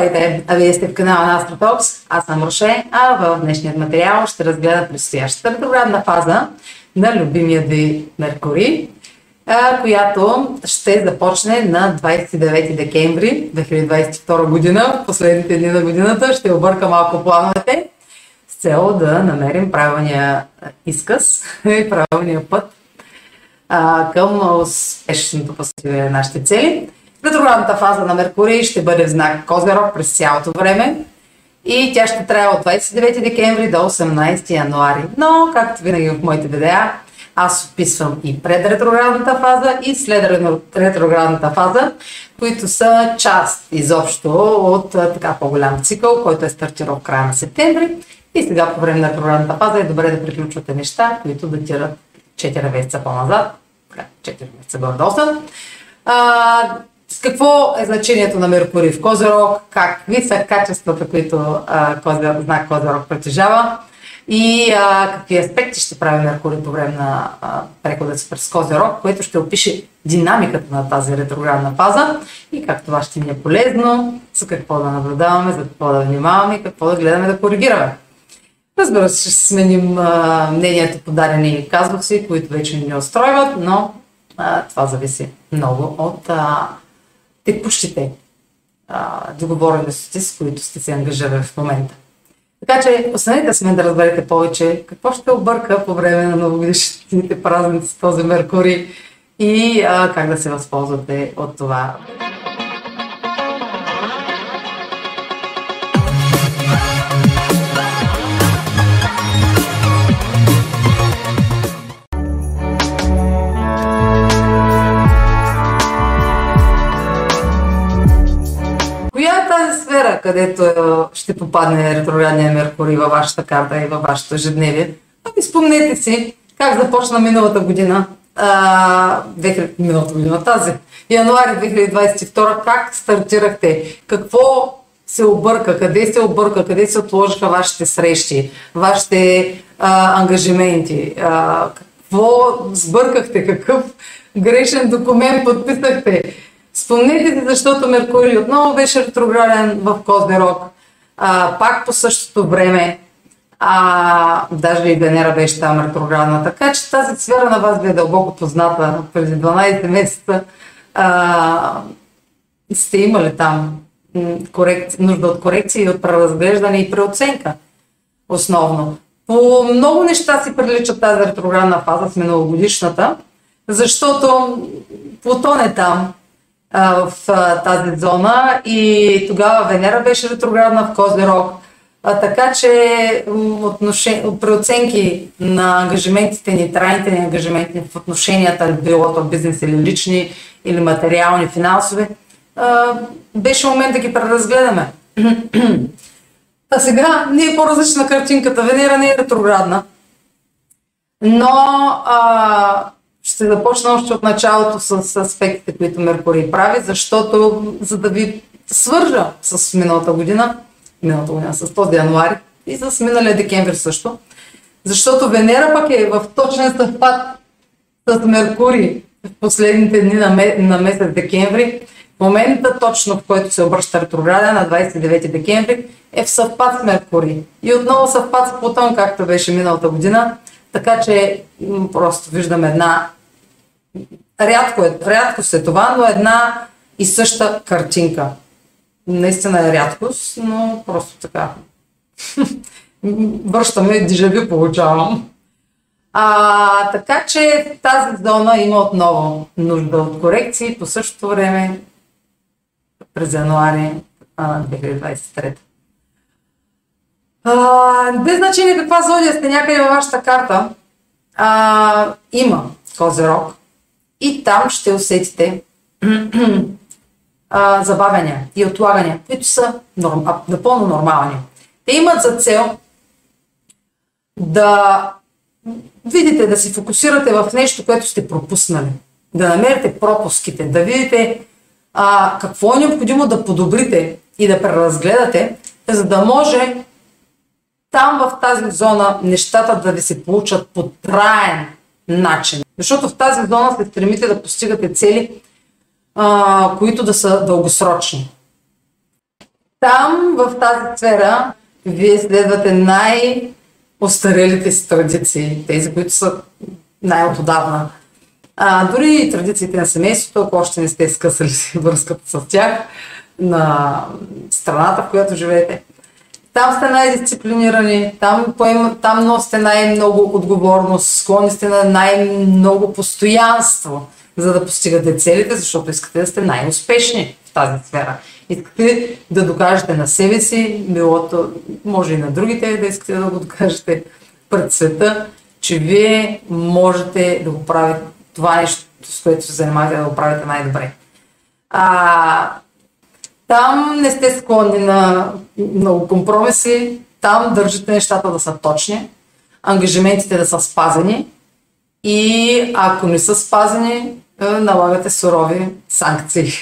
Здравейте! А вие сте в канала на Астротокс. Аз съм Роше, а в днешният материал ще разгледа предстоящата ретроградна фаза на любимия ви Меркурий, която ще започне на 29 декември 2022 година. В последните дни на годината ще обърка малко плановете с цел да намерим правилния изказ и правилния път към успешното постигане на нашите цели. Ретроградната фаза на Меркурий ще бъде в знак Козерог през цялото време и тя ще трае от 29 декември до 18 януари. Но, както винаги в моите видеа, аз описвам и пред ретроградната фаза и след ретроградната фаза, които са част изобщо от така по-голям цикъл, който е стартирал в края на септември. И сега по време на ретроградната фаза е добре да приключвате неща, които датират 4 месеца по-назад. 4 месеца горе-долу с какво е значението на Меркурий? В Козерог, какви са качествата, които а, Козер, знак Козерог притежава? И а, какви аспекти ще прави Меркурий по време на а, прехода си през Козерог, което ще опише динамиката на тази ретроградна фаза? И как това ще ни е полезно, за какво да наблюдаваме, за какво да внимаваме? И какво да гледаме да коригираме. Разбира се, ще сменим а, мнението по дадени казуси, които вече ни устройват, но а, това зависи много от а, текущите договорености, с които сте се ангажирали в момента. Така че останете с мен да разберете повече какво ще обърка по време на новогодишните празници с този Меркурий и а, как да се възползвате от това. Където ще попадне ретроградния Меркурий във вашата карта и във вашето ежедневие. Ами спомнете си как започна миналата година, а, 2000, миналата година, тази, януари 2022, как стартирахте, какво се обърка, къде се обърка, къде се отложиха вашите срещи, вашите а, ангажименти, а, какво сбъркахте, какъв грешен документ подписахте, Спомнете си, защото Меркурий отново беше ретрограден в Козерог, а, пак по същото време, а, даже и Венера беше там ретроградна. Така че тази сфера на вас ви е дълбоко позната. Преди 12 месеца а, сте имали там корекци, нужда от корекции, от преразглеждане и преоценка основно. По много неща си прилича тази ретроградна фаза с миналогодишната, защото Плутон е там, в тази зона и тогава Венера беше ретроградна в Козерог. А, така че отношен... преоценки на ангажиментите ни, трайните ни ангажименти в отношенията, било то бизнес или лични, или материални, финансови, а, беше момент да ги преразгледаме. а сега не е по-различна картинката. Венера не е ретроградна. Но а, ще започна още от началото с аспектите, които Меркурий прави, защото за да ви свържа с миналата година, миналата година, с този януари и с миналия декември също, защото Венера пък е в точен съвпад с Меркурий в последните дни на, на месец декември. В момента точно в който се обръща ретрограден на 29 декември е в съвпад с Меркурий. И отново съвпад с Плутон, както беше миналата година. Така че просто виждам една рядко, е, рядко се това, но една и съща картинка. Наистина е рядкост, но просто така. Връщаме, дежави получавам. А, така че тази зона има отново нужда от корекции по същото време през януари 2023. А, без значение каква зодия сте някъде във вашата карта, а, има Козерог, и там ще усетите а, забавяния и отлагания, които са норм, а, напълно нормални. Те имат за цел да видите, да се фокусирате в нещо, което сте пропуснали. Да намерите пропуските, да видите а, какво е необходимо да подобрите и да преразгледате, за да може там в тази зона нещата да ви се получат по траен начин. Защото в тази зона се стремите да постигате цели, а, които да са дългосрочни. Там, в тази сфера, вие следвате най-остарелите си традиции, тези, които са най-отдавна. А, дори и традициите на семейството, ако още не сте скъсали връзката с тях, на страната, в която живеете. Там сте най-дисциплинирани, там, поем, там носите най-много отговорност, склонни сте на най-много постоянство, за да постигате целите, защото искате да сте най-успешни в тази сфера. Искате да докажете на себе си, билото, може и на другите да искате да го докажете пред света, че вие можете да го правите това нещо, с което се занимавате, да го правите най-добре. А, там не сте склонни на много компромиси, там държите нещата да са точни, ангажиментите да са спазени и ако не са спазени, е, налагате сурови санкции.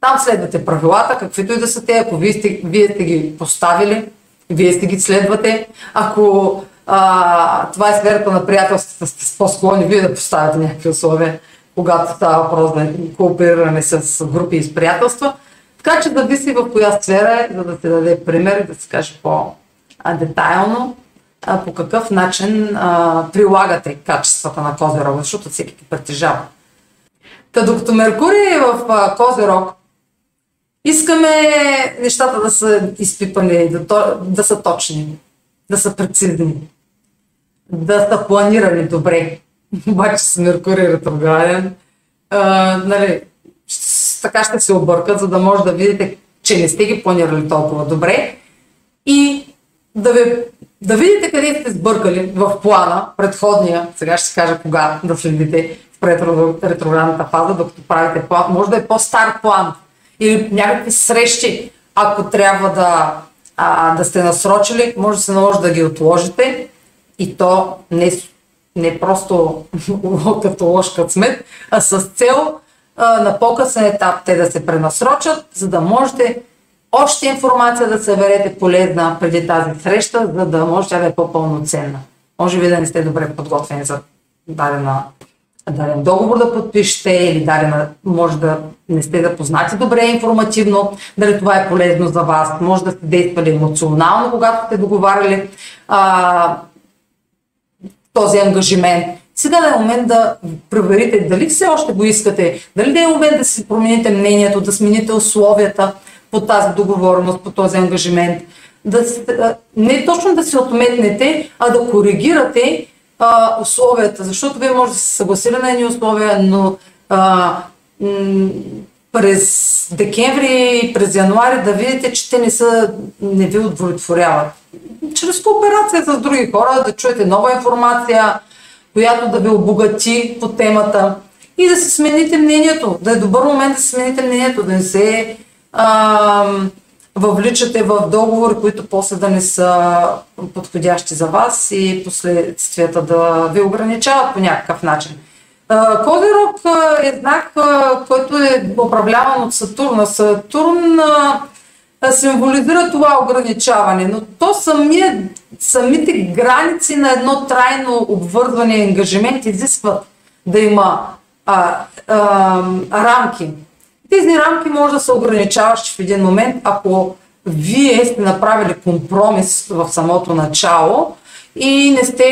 Там следвате правилата, каквито и да са те, ако вие сте, вие сте ги поставили, вие сте ги следвате. Ако а, това е сферата на приятелствата, сте по-склонни вие да поставяте някакви условия, когато става въпрос за коопериране с групи и с приятелства. Така че зависи в коя сфера е, за да се даде пример и да се каже по-детайлно по какъв начин а, прилагате качествата на Козерог, защото всеки ги притежава. Та докато Меркурий е в а, Козерог, искаме нещата да са изпипани, да, да са точни, да са прецизни, да са планирани добре. Обаче с Меркурий ретрограден, нали, така ще се объркат, за да може да видите, че не сте ги планирали толкова добре. И да, ви, да видите къде сте сбъркали в плана, предходния, сега ще кажа кога да следите в ретроградната фаза, докато правите план, може да е по-стар план или някакви срещи, ако трябва да, а, да сте насрочили, може да се наложи да ги отложите и то не, не просто като лош късмет, а с цел на по-късен етап те да се пренасрочат, за да можете още информация да съберете полезна преди тази среща, за да може тя да е по-пълноценна. Може би да не сте добре подготвени за дадена, даден договор да подпишете или дадена, може да не сте да познати добре информативно, дали това е полезно за вас, може да сте действали емоционално, когато сте договаряли а, този ангажимент. Сега да е момент да проверите дали все още го искате, дали да е момент да си промените мнението, да смените условията по тази договорност, по този ангажимент. Да, не точно да се отметнете, а да коригирате а, условията, защото вие може да се съгласили на едни условия, но а, м- през декември и през януари да видите, че те не, са, не ви удовлетворяват. Чрез кооперация с други хора, да чуете нова информация, която да ви обогати по темата и да се смените мнението, да е добър момент да се смените мнението, да не се а, въвличате в договори, които после да не са подходящи за вас и последствията да ви ограничават по някакъв начин. Козирог е знак, който е управляван от Сатурна. Сатурн символизира това ограничаване, но то самия, самите граници на едно трайно обвързване и ангажимент изискват да има а, а, рамки. Тези рамки може да са ограничаващи в един момент, ако вие сте направили компромис в самото начало и не сте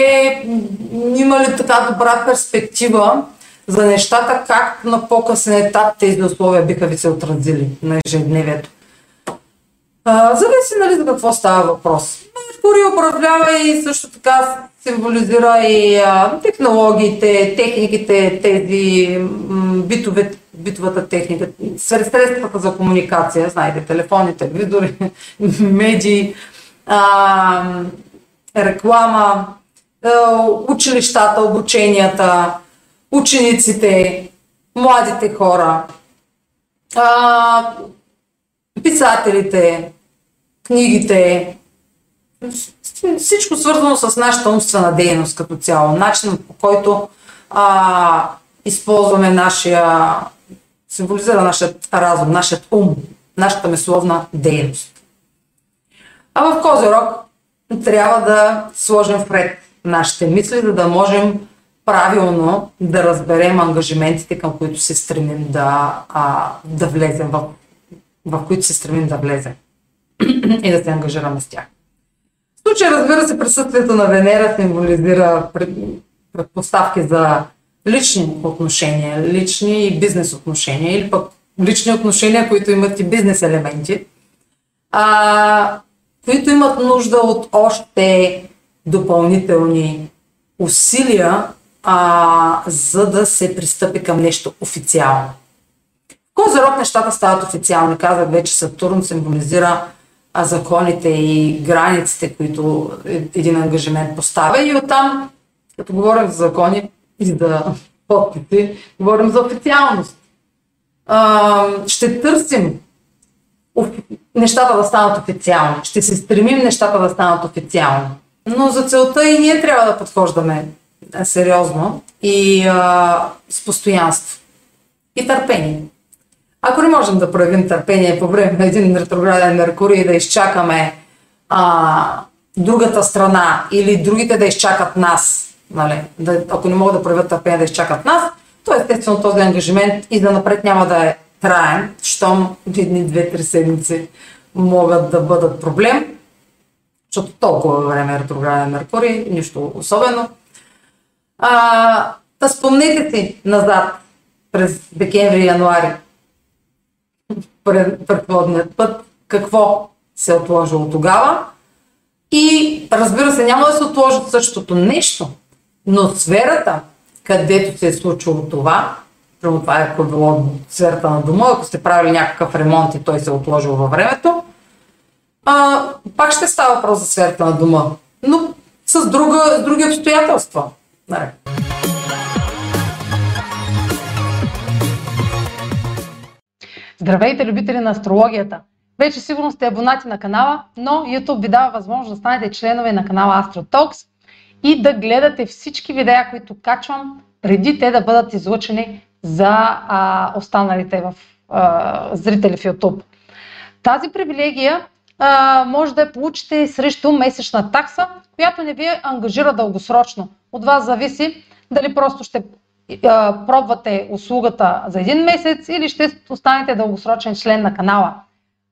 имали така добра перспектива за нещата, как на по-късен етап тези условия биха ви се отразили на ежедневието. Зависи нали за какво става въпрос. Меркурий управлява и също така символизира и а, технологиите, техниките, тези битове, битовата техника, средствата за комуникация, знаете, телефони, телевизори, медии, а, реклама, училищата, обученията, учениците, младите хора, а, писателите, книгите, всичко свързано с нашата умствена дейност като цяло, начинът по който а, използваме нашия, символизира нашият разум, нашият ум, нашата мисловна дейност. А в Козирог трябва да сложим вред нашите мисли, за да можем правилно да разберем ангажиментите, към които се стремим да, а, да влезем, в, в които се стремим да влезем. и да се ангажираме с тях. В случай, разбира се, присъствието на Венера символизира предпоставки за лични отношения, лични и бизнес отношения, или пък лични отношения, които имат и бизнес елементи, а, които имат нужда от още допълнителни усилия, а, за да се пристъпи към нещо официално. В Козирог нещата стават официални. Казах вече Сатурн символизира а, законите и границите, които един ангажимент поставя. И оттам, като говорим за закони и за подписи, говорим за официалност. А, ще търсим нещата да станат официални. Ще се стремим нещата да станат официални. Но за целта и ние трябва да подхождаме сериозно и а, с постоянство. И търпение. Ако не можем да проявим търпение по време на един ретрограден Меркурий да изчакаме а, другата страна или другите да изчакат нас, нали, да, ако не могат да проявят търпение да изчакат нас, то естествено този ангажимент и да напред няма да е траен, щом едни две-три седмици могат да бъдат проблем, защото толкова време е ретрограден Меркурий, нищо особено. А, да спомнете си назад през декември и януари предходният път, какво се е отложило тогава. И разбира се, няма да се отложи същото нещо, но сферата, където се е случило това, Примерно това е ако било сферата на дома, ако сте правили някакъв ремонт и той се е отложил във времето, а, пак ще става въпрос за сферата на дома, но с, друга, с други обстоятелства. Нали? Здравейте, любители на астрологията! Вече сигурно сте абонати на канала, но YouTube ви дава възможност да станете членове на канала AstroTalks и да гледате всички видеа, които качвам, преди те да бъдат излъчени за а, останалите в, а, зрители в YouTube. Тази привилегия а, може да я получите срещу месечна такса, която не ви ангажира дългосрочно. От вас зависи дали просто ще пробвате услугата за един месец или ще останете дългосрочен член на канала.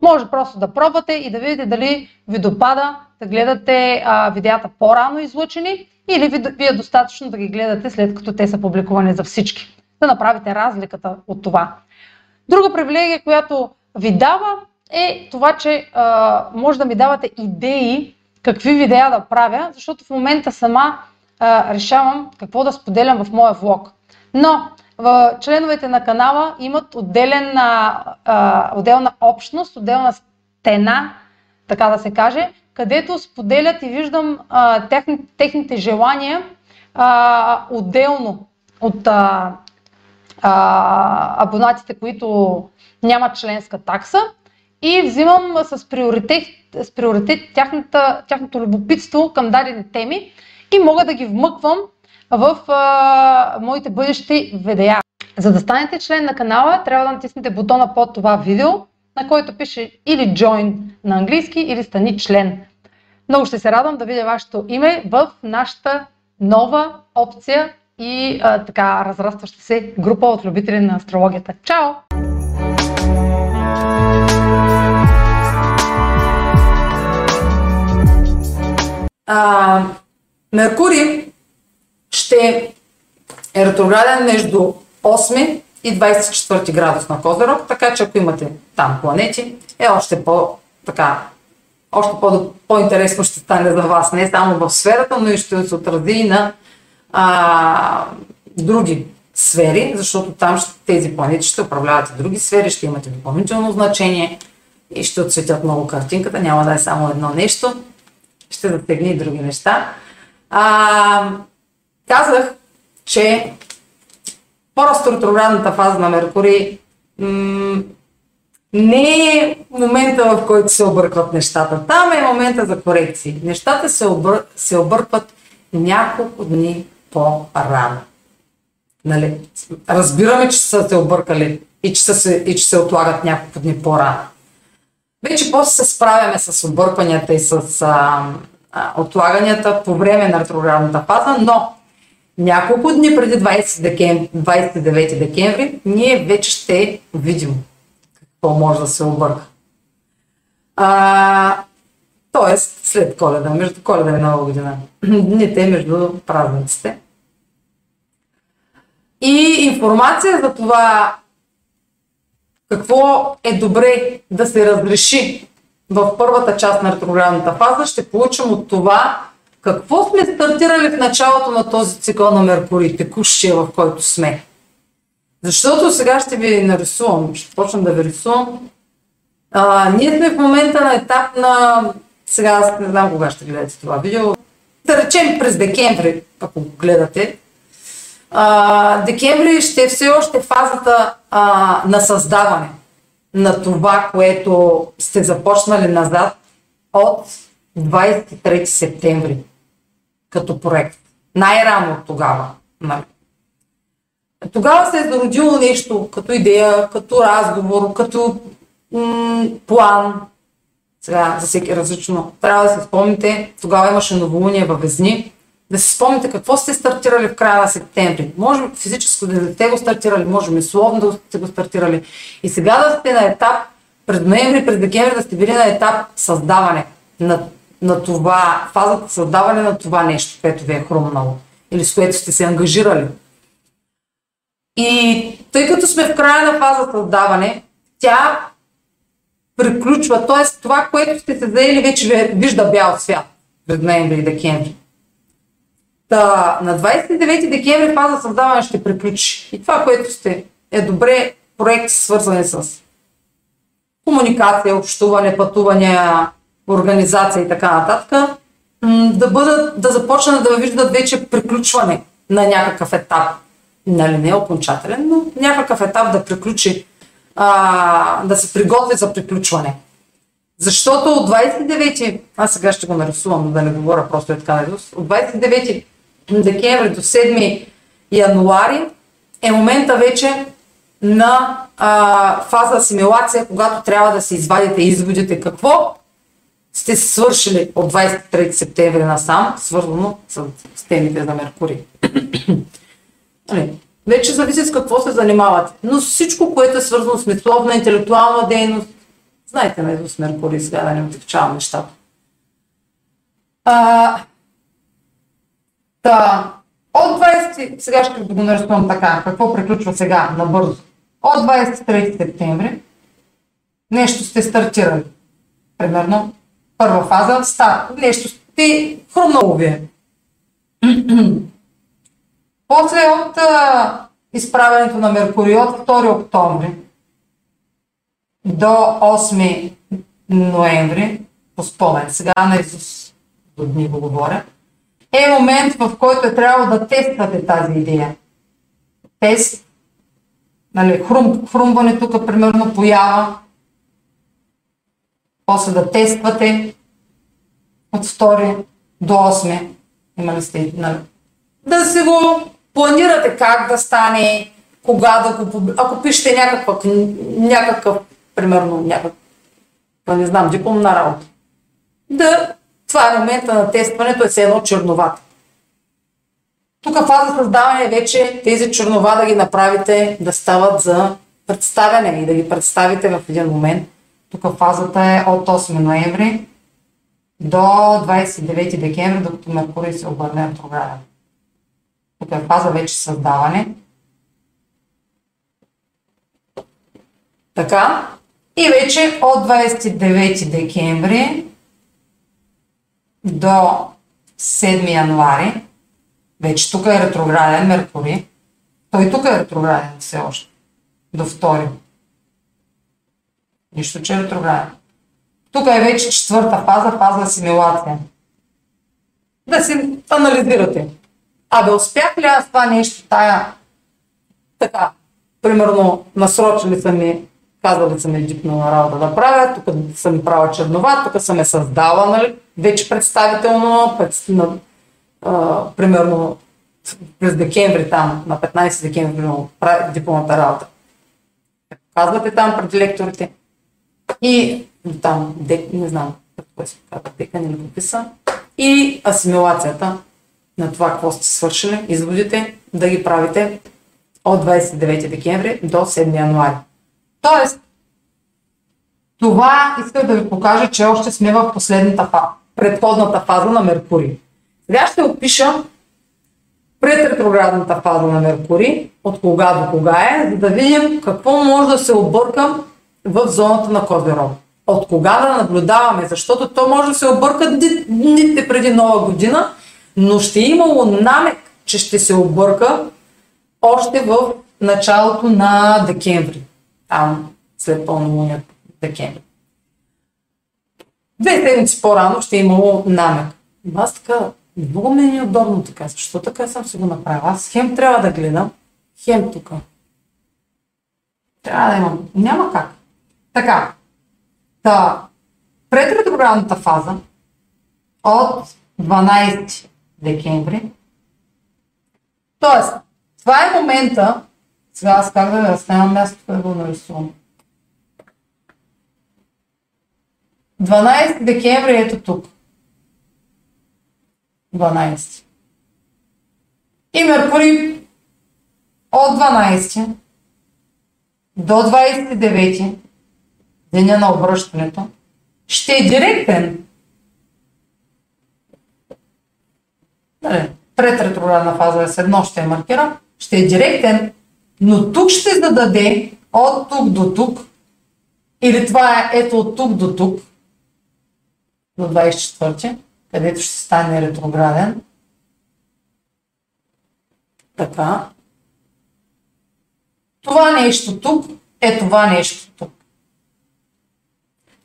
Може просто да пробвате и да видите дали ви допада да гледате а, видеята по-рано излучени или ви, ви е достатъчно да ги гледате след като те са публикувани за всички да направите разликата от това. Друга привилегия, която ви дава е това, че а, може да ми давате идеи какви видеа да правя, защото в момента сама а, решавам какво да споделям в моя влог. Но в членовете на канала имат отделен, а, отделна общност, отделна стена, така да се каже, където споделят и виждам а, техни, техните желания а, отделно от а, а, абонатите, които нямат членска такса. И взимам с приоритет, с приоритет тяхната, тяхното любопитство към дадени теми и мога да ги вмъквам в а, моите бъдещи видеа. За да станете член на канала, трябва да натиснете бутона под това видео, на който пише или Join на английски, или Стани член. Много ще се радвам да видя вашето име в нашата нова опция и а, така разрастваща се група от любители на астрологията. Чао! А, Меркурий ще е ретрограден между 8 и 24 градус на Козерог, така че ако имате там планети, е още по така още по, по-интересно ще стане за вас, не само в сферата, но и ще се отрази и на а, други сфери, защото там тези планети ще управляват и други сфери, ще имате допълнително значение и ще отсветят много картинката, няма да е само едно нещо, ще затегне и други неща. А, казах, че по-растро ретроградната фаза на Меркурий м- не е момента, в който се объркват нещата. Там е момента за корекции. Нещата се, обър... се объркват няколко дни по-рано. Нали? Разбираме, че са се объркали и че, са се, и че се отлагат няколко дни по-рано. Вече после се справяме с объркванията и с а, а, отлаганията по време на ретроградната фаза, но няколко дни преди 20 декември, 29 декември ние вече ще видим какво може да се обърка. А, тоест, след коледа, между коледа и нова година. Дните между празниците. И информация за това какво е добре да се разреши в първата част на ретроградната фаза, ще получим от това какво сме стартирали в началото на този цикъл на Меркурий, текущия в който сме. Защото сега ще ви нарисувам, ще почна да ви рисувам. А, ние сме в момента на етап на... Сега аз не знам кога ще гледате това видео. Да речем през декември, ако го гледате. А, декември ще е все още фазата а, на създаване на това, което сте започнали назад от 23 септември като проект. Най-рано от тогава. Нали? Тогава се е зародило нещо като идея, като разговор, като м- план. Сега за всеки различно. Трябва да се спомните, тогава имаше новолуние във Везни, да си спомните какво сте стартирали в края на септември. Може физическо да сте го стартирали, може мисловно да сте го стартирали. И сега да сте на етап, през ноември, през декември да сте били на етап създаване на, на това, фазата създаване на това нещо, което ви е хрумнало или с което сте се ангажирали. И тъй като сме в края на фаза създаване, тя приключва, т.е. това, което сте се заели, вече вижда бял свят през ноември и декември. Та, на 29 декември фаза създаване ще приключи. И това, което сте, е добре проекти свързани с комуникация, общуване, пътувания, организация и така нататък, да, бъдат, да започнат да виждат вече приключване на някакъв етап. Нали, не е окончателен, но някакъв етап да приключи, а, да се приготви за приключване. Защото от 29, аз сега ще го нарисувам, да не говоря просто е така, от 29 декември до 7 януари е момента вече на а, фаза асимилация, когато трябва да се извадите изводите какво сте свършили от 23 септември насам, свързано с, с темите за Меркурий. Нали, вече зависи с какво се занимавате. Но всичко, което е свързано с мисловна, интелектуална дейност, знаете на с Меркурий, сега да не отекчавам нещата. А, Та, от 20, сега ще го нарисувам така, какво приключва сега, набързо. От 23 септември нещо сте стартирали. Примерно, първа фаза, старт, нещо сте хрумнало ви е. После от а, изправянето на Меркурий от 2 октомври до 8 ноември, по спомен, сега на Исус до дни го говоря, е момент, в който е трябвало да тествате тази идея. Тест, нали, хрум, хрумване тук, примерно, поява, после да тествате от 2 до 8, имали сте, нали, да си го планирате как да стане, кога да го Ако пишете някаква, някакъв, примерно, някакъв, не знам, дипломна работа, да това е момента на тестването, е все едно черновата. Тук фаза създаване е вече тези чернова да ги направите да стават за представяне и да ги представите в един момент. Тук фазата е от 8 ноември до 29 декември, докато Меркурий се обърне ретрограден. Тук е фаза вече създаване. Така. И вече от 29 декември до 7 януари, вече тук е ретрограден Меркурий, той тук е ретрограден все още, до 2. Нищо, че е ретрограден. Тук е вече четвърта фаза, фаза асимилация. Да си анализирате. Абе, успях ли аз това нещо, тая така, примерно, насрочили са ми казали са ми дипнала работа да правя, тук съм правила чернова, тук съм е създала, нали, вече представително, пред, на, а, примерно през декември там, на 15 декември, правя дипломата работа. Казвате там пред лекторите и там, дек, не знам, какво се казва, декан или пописа, и асимилацията на това, какво сте свършили, изводите, да ги правите от 29 декември до 7 януари. Тоест, Това исках да ви покажа, че още сме в последната фаза, предходната фаза на Меркурий. Сега ще опиша пред ретроградната фаза на Меркурий, от кога до кога е, за да видим какво може да се обърка в зоната на Козерог. От кога да наблюдаваме, защото то може да се обърка дните преди нова година, но ще е имало намек, че ще се обърка още в началото на декември. Там, след пълнолунието декември. Две седмици по-рано ще е имало намек. Аз така много ми е удобно така. Защо така съм си го направила? Аз хем трябва да гледам, хем тук. Трябва да имам. Няма как. Така. Та, пред ретроградната фаза от 12 декември. Тоест, това е момента, сега аз как да ви снимам място, което го нарисувам. 12 декември ето тук. 12. И Меркурий от 12 до 29 деня на обръщането ще е директен. Нали, пред ретроградна фаза с едно ще е маркира, ще е директен, но тук ще зададе от тук до тук, или това е ето от тук до тук, до 24 където ще стане ретрограден. Така. Това нещо тук е това нещо тук.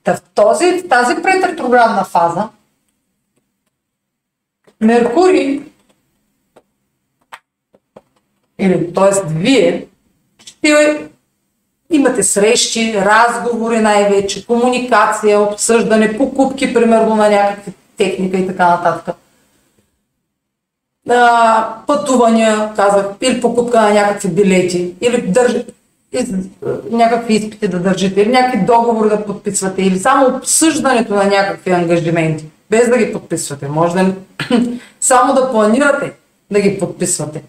Та в, този, тази предретроградна фаза Меркурий или т.е. вие ще имате срещи, разговори най-вече, комуникация, обсъждане, покупки, примерно на някакви техника и така нататък. Пътувания, казах, или покупка на някакви билети, или държ... някакви изпити да държите, или някакви договори да подписвате, или само обсъждането на някакви ангажименти, без да ги подписвате. Може да само да планирате да ги подписвате.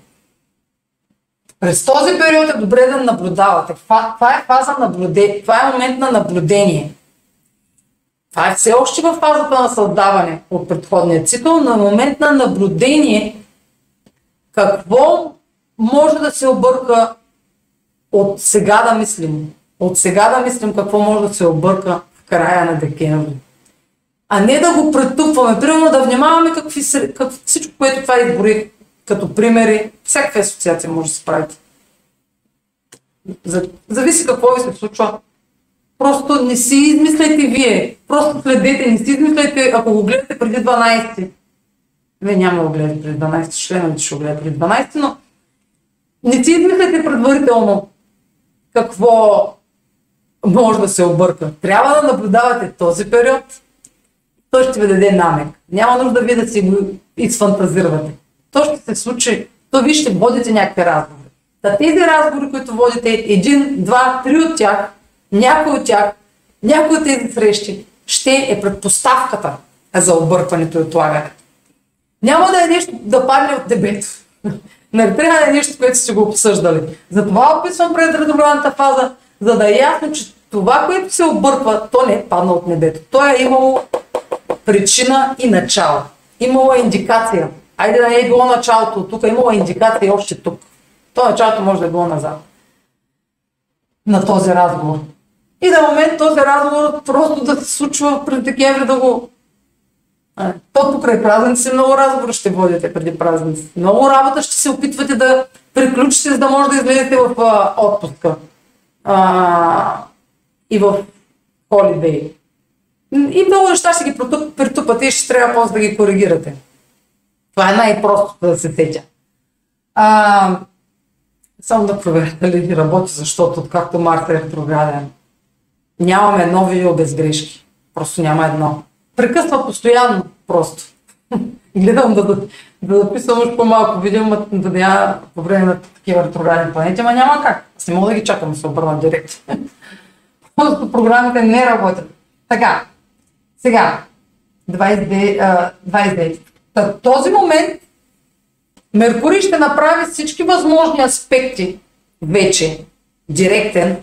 През този период е добре да наблюдавате. Това е фаза наблюдение, това е момент на наблюдение. Това е все още в фазата на създаване от предходния цикъл, на момент на наблюдение какво може да се обърка от сега да мислим. От сега да мислим какво може да се обърка в края на декември. А не да го претупваме. Примерно да внимаваме какви, как, всичко, което това изборих като примери. Всякакви асоциации може да се правите. Зависи какво ви се случва Просто не си измисляйте вие. Просто следете, не си измисляйте, ако го гледате преди 12. Не, няма да го гледате преди 12, членовете ще го гледат преди 12, но не си измисляйте предварително какво може да се обърка. Трябва да наблюдавате този период, той ще ви даде намек. Няма нужда вие да си го изфантазирате. То ще се случи, то вие ще водите някакви разговори. Та тези разговори, които водите, един, два, три от тях, някой от тях, някой от тези срещи ще е предпоставката за объркването и отлагането. Няма да е нещо да падне от дебето. Не трябва да е нещо, което сте го обсъждали. Затова описвам пред ретроградната фаза, за да е ясно, че това, което се обърква, то не е падна от небето. То е имало причина и начало. Имало е индикация. Айде да не е било началото тук, имало е индикация още тук. То началото може да е било назад. На този разговор. И на момент този разговор просто да се случва през декември да го... То покрай празници много разговор ще водите преди празници. Много работа ще се опитвате да приключите, за да може да излезете в а, отпуска. А, и в холидей. И много неща ще ги притупате и ще трябва после да ги коригирате. Това е най-простото да се сетя. А, само да проверя дали работи, защото откакто Марта е ретрограден, нямаме видео без грешки. Просто няма едно. Прекъсва постоянно просто. Гледам да, да, да записвам още по-малко видео, да няма по време на такива ретроградни планети, ама няма как. Аз не мога да ги чакам да се обърна директ. Просто програмите не работят. Така, сега, 29. 29. този момент Меркурий ще направи всички възможни аспекти вече директен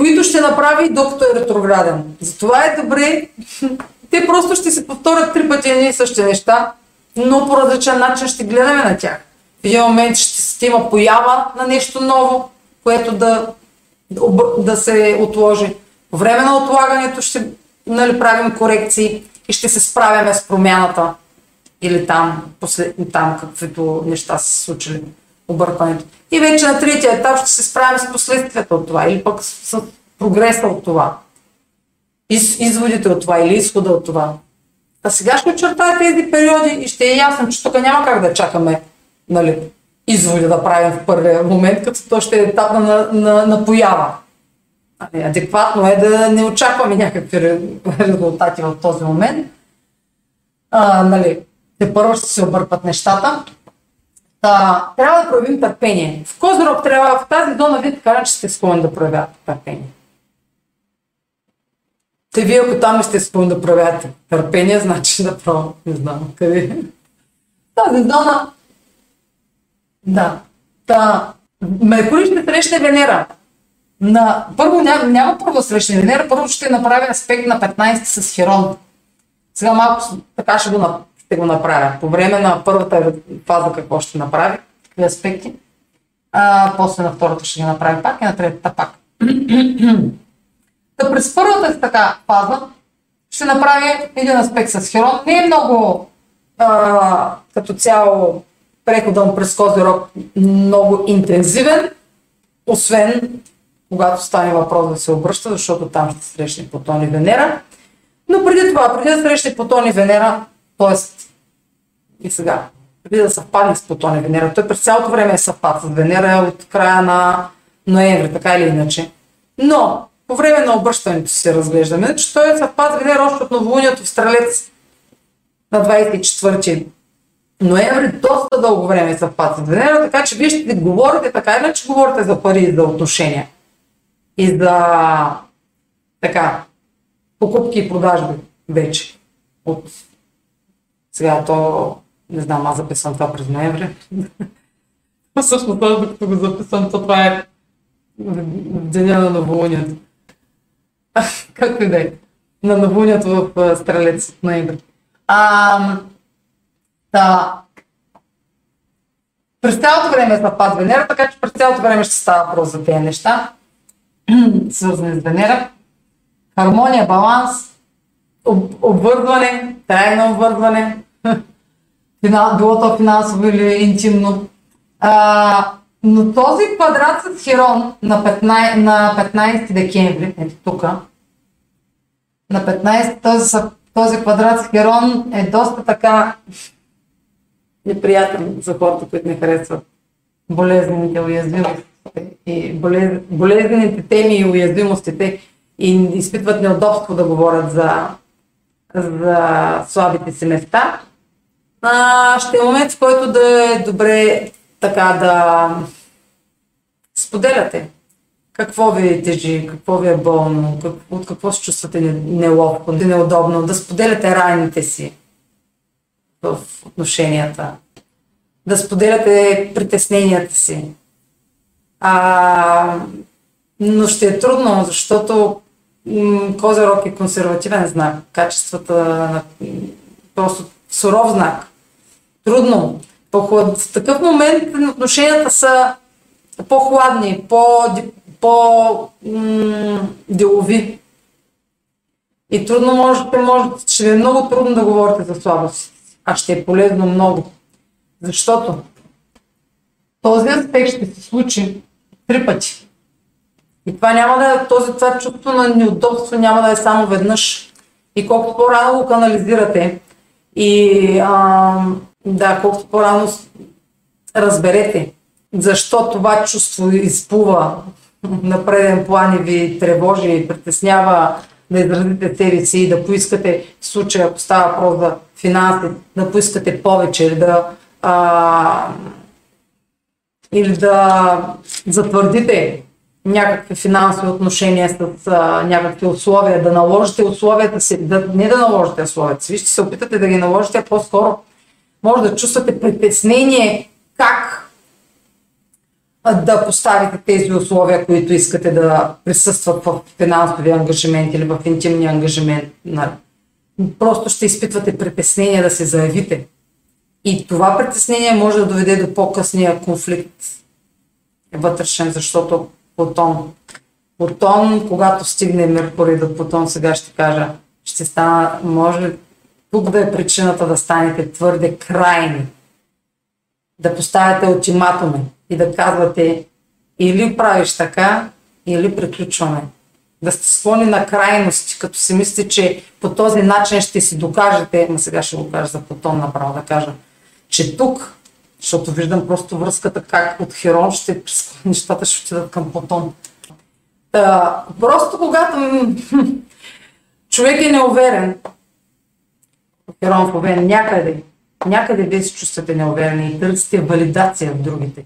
които ще направи докато е ретрограден. Затова е добре, те просто ще се повторят три пъти едни и същи неща, но по различен начин ще гледаме на тях. В един момент ще има поява на нещо ново, което да, да се отложи. По време на отлагането ще нали, правим корекции и ще се справяме с промяната или там, после, там каквито неща са се случили, объркването. И вече на третия етап ще се справим с последствията от това или пък с, с прогреса от това. Из, изводите от това или изхода от това. А сега ще очертая тези периоди и ще е ясно, че тук няма как да чакаме нали, изводи да правим в първия момент, като то ще е етап на, на, на поява. Ами, адекватно е да не очакваме някакви резултати в този момент. А, нали, те първо ще се объркват нещата. Та, трябва да проявим търпение. В Козирог трябва, в тази зона ви така че сте склонни да проявявате търпение. Те вие, ако там сте склонни да проявявате търпение, значи направо не знам къде. Тази зона да. Та, Меркурий ще срещне Венера. На, първо няма, няма първо срещне Венера, първо ще направя аспект на 15 с Херон. Сега малко така ще го, ще го направя. По време на първата фаза какво ще направи, какви аспекти. А, после на втората ще ги направи пак и на третата пак. Та през първата така фаза ще направи един аспект с Херон. Не е много а, като цяло преходът през Козирог много интензивен, освен когато стане въпрос да се обръща, защото там ще срещне Плутон и Венера. Но преди това, преди да срещне Плутон и Венера, т.е. и сега, преди да съвпадне с Плутон и Венера, той през цялото време е съвпад с Венера от края на ноември, така или иначе. Но по време на обръщането си разглеждаме, че той е съвпад с Венера още от новолунието в Стрелец на 24 ноември доста дълго време съвпад с Венера, така че вие ще говорите така иначе говорите за пари и за отношения. И за така, покупки и продажби вече. От сега то, не знам, аз записвам това през ноември. Всъщност, докато го записвам, то това е деня на новолунието. Както и да е. На новолунието в Стрелец, ноември. А, Та, през цялото време е съвпад Венера, така че през цялото време ще става въпрос за тези неща, свързани с Венера. Хармония, баланс, об, обвързване, трайно обвързване, било то финансово или интимно. А, но този квадрат с Херон на 15, на 15 декември, ето тук, на 15 този, този квадрат с Херон е доста така неприятен за хората, които не харесват болезнените уязвимости и болезнените теми и уязвимостите и изпитват неудобство да говорят за, за слабите си места. А, ще е момент, в който да е добре така да споделяте какво ви тежи, какво ви е болно, как, от какво се чувствате неловко, неудобно, да споделяте раните си в отношенията, да споделяте притесненията си. А, но ще е трудно, защото Козерог е консервативен знак. Качествата на просто суров знак. Трудно. В такъв момент отношенията са по-хладни, по-делови. И трудно можете, можете, ще е много трудно да говорите за слабости, а ще е полезно много. Защото този аспект ще се случи три пъти. И това няма да е, този, това чувство на неудобство няма да е само веднъж. И колкото по-рано го канализирате и а, да, колкото по-рано разберете защо това чувство изплува на преден план и ви тревожи и притеснява да изразите себе си и да поискате, в случая ако става въпрос за финанси, да поискате повече да, а, или да затвърдите някакви финансови отношения с а, някакви условия, да наложите условията си, да, не да наложите условията си, вие ще се опитате да ги наложите, а по-скоро може да чувствате притеснение как да поставите тези условия, които искате да присъстват в финансовия ангажимент или в интимния ангажимент. Просто ще изпитвате притеснение да се заявите. И това притеснение може да доведе до по-късния конфликт вътрешен, защото Плутон. Плутон, когато стигне Меркурий до Плутон, сега ще кажа, ще стана, може тук да е причината да станете твърде крайни, да поставяте ултиматуми и да казвате или правиш така, или приключваме. Да сте склони на крайности, като си мислите, че по този начин ще си докажете, но сега ще го кажа за Плутон направо да кажа, че тук, защото виждам просто връзката как от Херон ще нещата ще отидат към Плутон. Та, просто когато човек е неуверен, Херон в някъде, някъде вие се чувствате неуверени и търсите валидация в другите.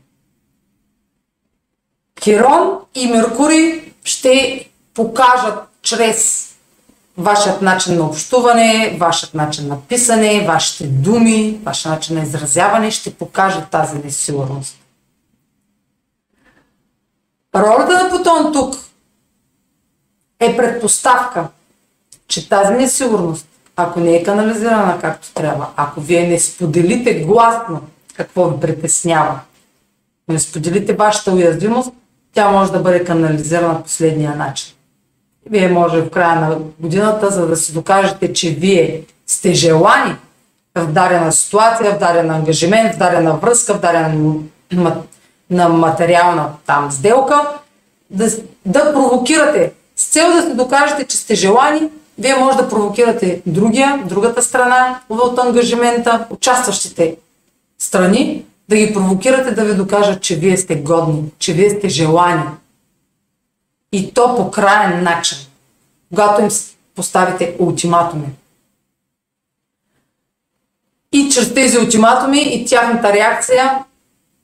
Херон и Меркурий ще покажат чрез вашият начин на общуване, вашият начин на писане, вашите думи, вашият начин на изразяване ще покажат тази несигурност. Ролята на Плутон тук е предпоставка, че тази несигурност, ако не е канализирана както трябва, ако вие не споделите гласно какво ви притеснява, не споделите вашата уязвимост, тя може да бъде канализирана последния начин. Вие може в края на годината, за да си докажете, че вие сте желани в дадена ситуация, в даден ангажимент, в дадена връзка, в дадена на материална там сделка, да, да провокирате с цел да се докажете, че сте желани, вие може да провокирате другия, другата страна от ангажимента, участващите страни, да ги провокирате да ви докажат, че вие сте годни, че вие сте желани. И то по крайен начин, когато им поставите ултиматуми. И чрез тези ултиматуми и тяхната реакция,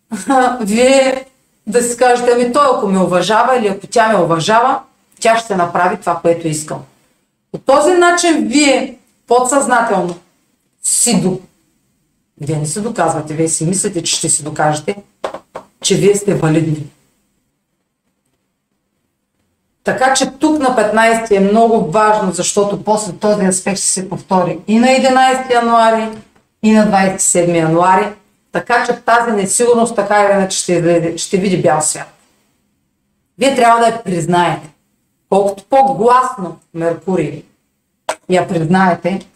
вие да си кажете, ами той ако ме уважава или ако тя ме уважава, тя ще направи това, което искам. По този начин вие подсъзнателно си до... Вие не се доказвате, вие си мислите, че ще си докажете, че вие сте валидни. Така че тук на 15 е много важно, защото после този аспект ще се повтори и на 11 януари, и на 27 януари. Така че тази несигурност така или иначе ще, ще види бял свят. Вие трябва да я признаете. Колкото по-гласно Меркурий я признаете,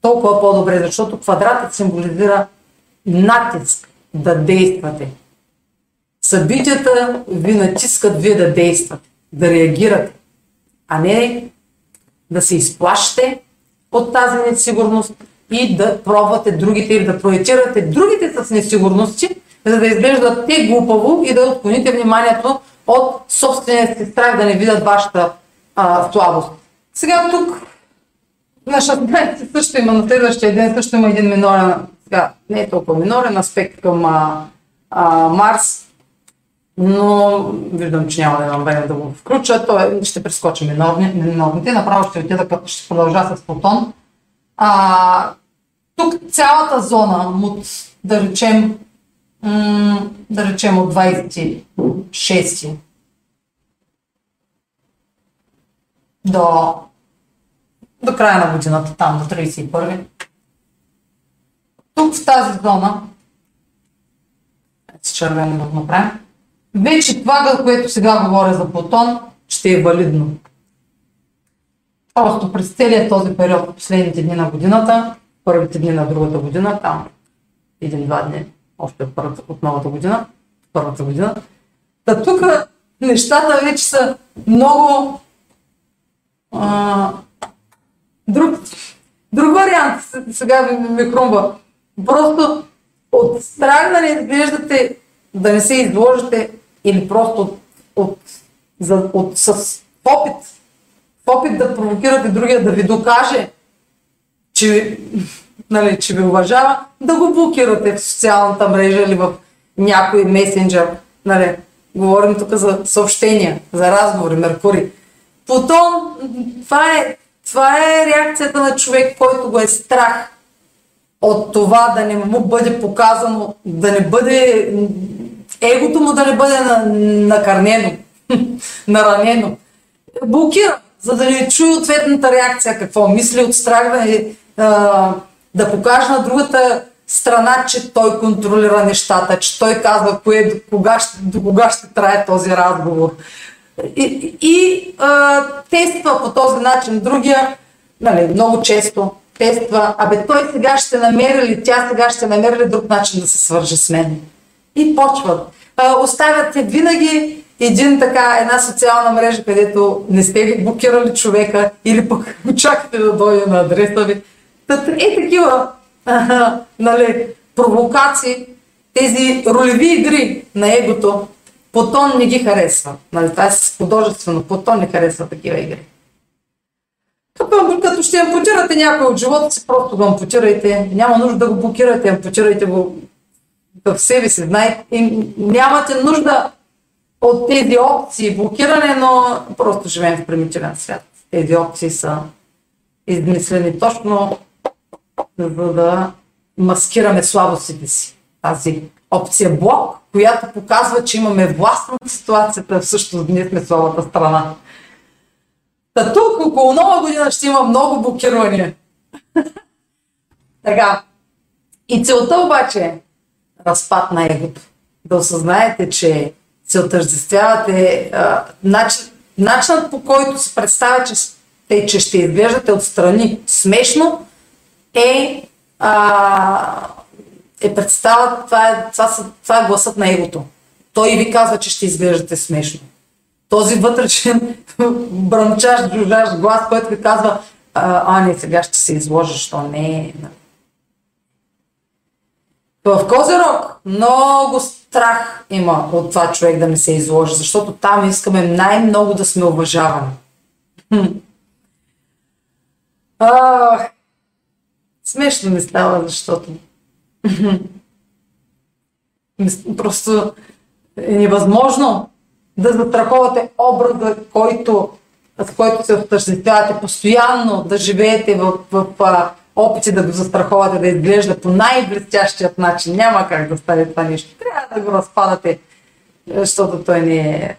толкова по-добре, защото квадратът символизира натиск да действате. Събитията ви натискат вие да действате, да реагирате, а не да се изплашите от тази несигурност и да пробвате другите или да проектирате другите с несигурности, за да изглеждат те глупаво и да отклоните вниманието от собствения си страх да не видят вашата а, слабост. Сега тук на 16 също има, на следващия ден също има един минорен, сега не е толкова минорен аспект към а, а, Марс, но виждам, че няма да имам време да го включа. Той ще прескоча минорни, минорните. Направо ще отида, като ще продължа с Плутон. А, тук цялата зона, от, да речем, м- да речем от 26 до, до края на годината, там до 31. Тук в тази зона, с червено да го направим, вече това, което сега говоря за Плутон, ще е валидно. Просто през целият този период, последните дни на годината, първите дни на другата година, там един-два дни, още първата, от новата година, първата година. Та тук нещата вече са много а, друг, друг вариант сега ми, ми хрумва. Просто от страх да не изглеждате, да не се изложите или просто от, от, за, от, с опит, опит да провокирате другия да ви докаже, че, нали, че ви уважава, да го блокирате в социалната мрежа или в някой месенджер. Нали, говорим тук за съобщения, за разговори, Меркурий. Плутон, това е, това е реакцията на човек, който го е страх от това да не му бъде показано, да не бъде егото му да не бъде накърнено, наранено. Блокира, за да не чуе ответната реакция, какво мисли от страх да, а, да покаже на другата страна, че той контролира нещата, че той казва кое, до, кога ще, до кога ще трае този разговор. И, и а, тества по този начин другия, нали, много често тества, абе той сега ще намери ли, тя сега ще намери ли друг начин да се свърже с мен. И почват. А, оставят винаги един така, една социална мрежа, където не сте блокирали човека или пък очаквате да дойде на адреса ви. Е такива нали, провокации, тези ролеви игри на егото, Потон не ги харесва. Нали, това е художествено. Потон не харесва такива игри. Като, като ще ампутирате някой от живота си, просто го ампутирайте. Няма нужда да го блокирате, ампутирайте го в себе си. Знаете, и нямате нужда от тези опции блокиране, но просто живеем в примитивен свят. Тези опции са измислени точно за да маскираме слабостите си. Тази опция блок, която показва, че имаме власт над ситуацията, всъщност ние сме слабата страна. Та тук около нова година ще има много блокирания. така. И целта обаче е разпад на егото. Да осъзнаете, че се отъждествявате начин, начинът по който се представя, че, те, че ще изглеждате отстрани смешно, е, а, е представа, това е, това, са, това е гласът на егото. Той ви казва, че ще изглеждате смешно. Този вътрешен бръмчащ, жужжащ глас, който ви казва, а, а не, сега ще се изложиш, то не е. В Козерог много страх има от това човек да не се изложи, защото там искаме най-много да сме уважавани. А, смешно ми става, защото просто е невъзможно да застраховате образа, който, с който се отъждествявате постоянно, да живеете в, в, в опити да го застраховате, да изглежда по най-блестящият начин. Няма как да стане това нещо. Трябва да го разпадате, защото той не е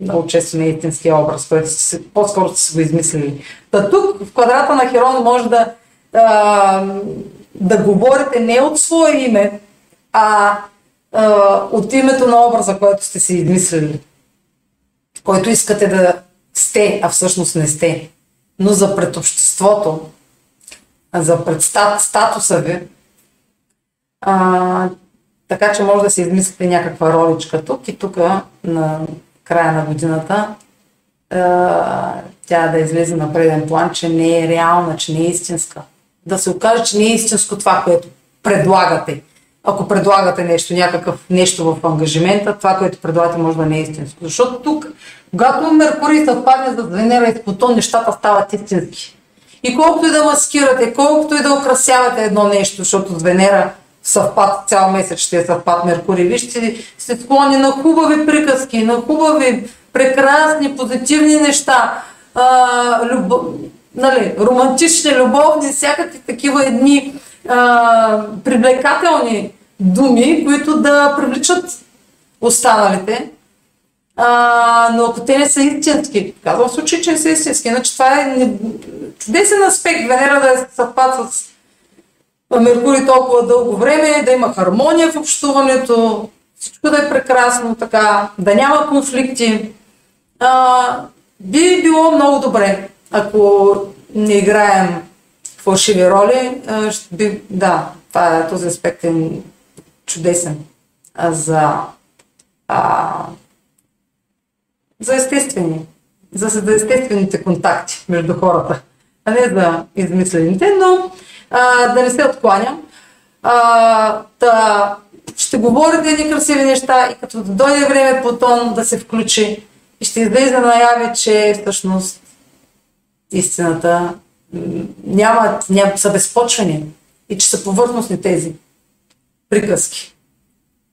много често не е истинския образ, който по-скоро сте си го измислили. Та тук в квадрата на Херон може да, а, да говорите не от свое име, а, а от името на образа, който сте си измислили, който искате да сте, а всъщност не сте. Но за пред обществото, за пред статуса ви, а, така че може да си измислите някаква роличка тук и тук на края на годината а, тя да излезе на преден план, че не е реална, че не е истинска. Да се окаже, че не е истинско това, което предлагате. Ако предлагате нещо, някакъв нещо в ангажимента, това, което предлагате, може да не е истинско. Защото тук, когато Меркурий съвпадне с Венера и Плутон, нещата стават истински. И колкото и да маскирате, колкото и да украсявате едно нещо, защото с Венера съвпад цял месец ще е съвпад Меркурий. Вижте, сте склонни на хубави приказки, на хубави, прекрасни, позитивни неща, а, любов, нали, романтични, любовни, всякакви такива едни а, привлекателни думи, които да привличат останалите. А, но ако те не са истински, казвам в случай, че не са истински, иначе това е чудесен аспект, Венера да е съвпад с Меркурий толкова дълго време, да има хармония в общуването, всичко да е прекрасно, така, да няма конфликти. А, би било много добре, ако не играем фалшиви роли. Ще би, да, това, е, този аспект е чудесен за, а, за естествени, за, естествените контакти между хората, а не за измислените, но а, да не се откланям. А, да, ще говорите едни красиви неща и като дойде време Плутон да се включи и ще излезе наяви, че всъщност истината няма, няма, са безпочвени и че са повърхностни тези приказки.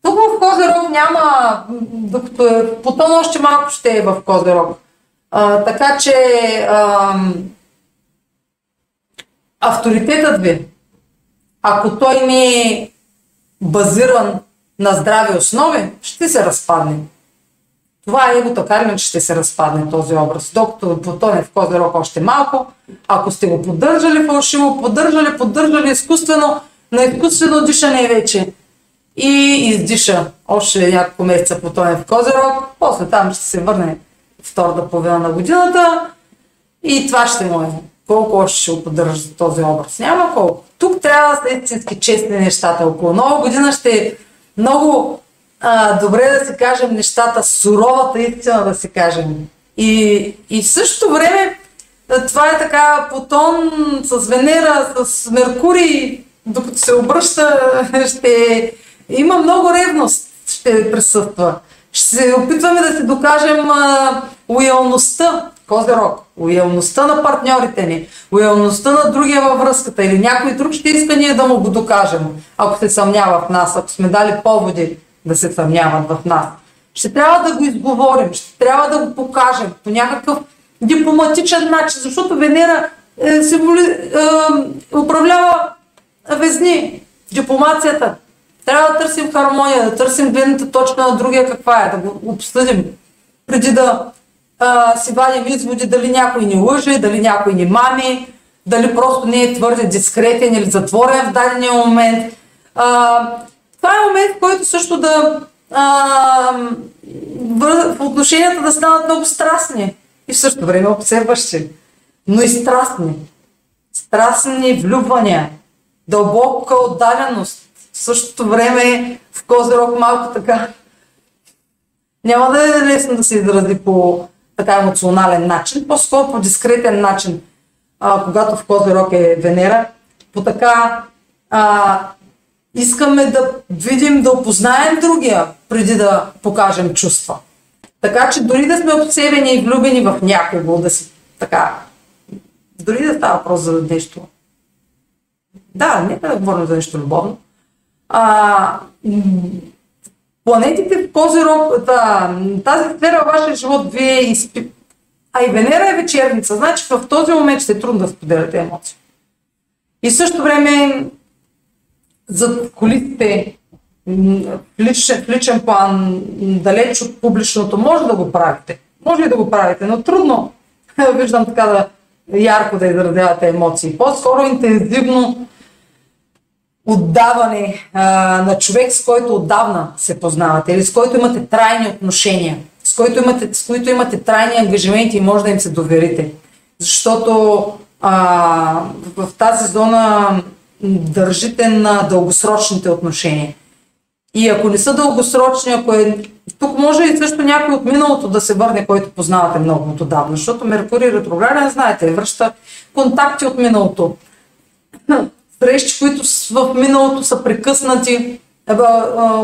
Тук в Козерог няма, докато е, Плутон още малко ще е в Козерог. А, така че а, авторитетът ви, ако той не е базиран на здрави основи, ще се разпадне. Това е его така или ще се разпадне този образ. Докато потоне в Козирог още малко, ако сте го поддържали фалшиво, поддържали, поддържали изкуствено, на изкуствено дишане вече и издиша още няколко месеца потоне в Козирог, после там ще се върне втората половина на годината и това ще му е. Колко още ще го поддържа този образ? Няма колко. Тук трябва да са истински честни нещата. Около нова година ще е много а, добре да си кажем нещата, суровата истина да си кажем. И, и в същото време това е така потон с Венера, с Меркурий, докато се обръща, ще има много ревност, ще присъства. Ще се опитваме да си докажем а, лоялността, Козерог, лоялността на партньорите ни, лоялността на другия във връзката или някой друг ще иска ние да му го докажем, ако се съмнява в нас, ако сме дали поводи да се съмняват в нас. Ще трябва да го изговорим, ще трябва да го покажем по някакъв дипломатичен начин, защото Венера е, се воли, е, управлява везни, дипломацията. Трябва да търсим хармония, да търсим гледната точка на другия каква е, да го обсъдим преди да а, си вадим изводи дали някой ни лъже, дали някой ни мами, дали просто не е твърде дискретен или затворен в дадения момент. А, това е момент, в който също да а, в отношенията да станат много страстни. И в същото време обсерващи, но и страстни. Страстни влюбвания, дълбока отдаденост. В същото време в Козирог малко така. Няма да е лесно да се изрази по така емоционален начин, по-скоро по дискретен начин, а, когато в Козирог е Венера, по така а, искаме да видим, да опознаем другия, преди да покажем чувства. Така че дори да сме обсебени и влюбени в някого, да си така, дори да става въпрос за нещо. Да, не да говорим за нещо любовно. А, планетите в Козирог, да, тази сфера в вашия живот вие изпи... А и Венера е вечерница, значи в този момент ще е трудно да споделяте емоции. И в същото време зад колите, в личен, в личен план, далеч от публичното, може да го правите. Може и да го правите, но трудно виждам така да ярко да изразявате емоции. По-скоро интензивно отдаване а, на човек, с който отдавна се познавате или с който имате трайни отношения, с който имате, с които имате трайни ангажименти и може да им се доверите. Защото а, в, в тази зона държите на дългосрочните отношения. И ако не са дългосрочни, ако е... Тук може и също някой от миналото да се върне, който познавате много отдавна, защото Меркурий ретрограден, знаете, връща контакти от миналото. Срещи, които в миналото са прекъснати,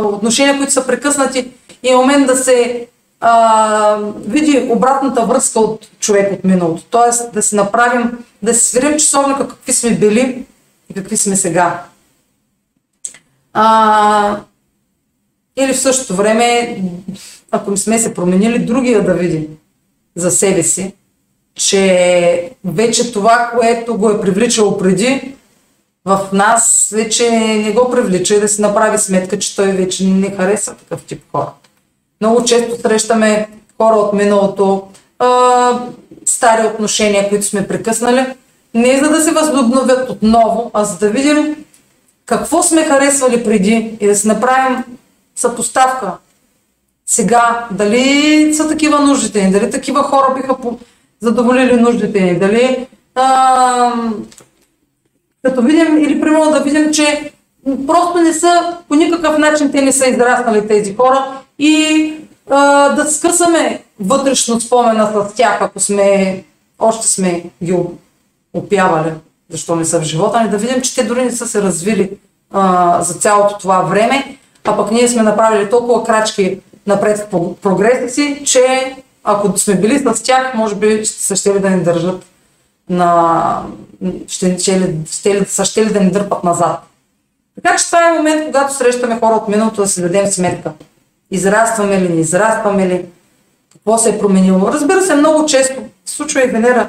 отношения, които са прекъснати и е момент да се а, види обратната връзка от човек от миналото. Тоест да си направим, да си свирим часовника какви сме били и какви сме сега. А, или в същото време, ако не сме се променили, другия да види за себе си, че вече това, което го е привличало преди, в нас вече не го привлича и да си направи сметка, че той вече не харесва такъв тип хора. Много често срещаме хора от миналото, а, стари отношения, които сме прекъснали, не за да се възобновят отново, а за да видим какво сме харесвали преди и да си направим съпоставка. Сега, дали са такива нуждите ни, дали такива хора биха задоволили нуждите ни, дали а, като видим или примерно да видим, че просто не са, по никакъв начин те не са израснали тези хора и а, да скъсаме вътрешно спомена с тях, ако сме, още сме ги опявали, защо не са в живота ни, да видим, че те дори не са се развили а, за цялото това време, а пък ние сме направили толкова крачки напред в прогреса си, че ако сме били с тях, може би са ще да ни държат на... ще, ще, ще, ще, ще ли да ни дърпат назад. Така че това е момент, когато срещаме хора от миналото да си дадем сметка. Израстваме ли, не израстваме ли, какво се е променило. Разбира се, много често случва и Венера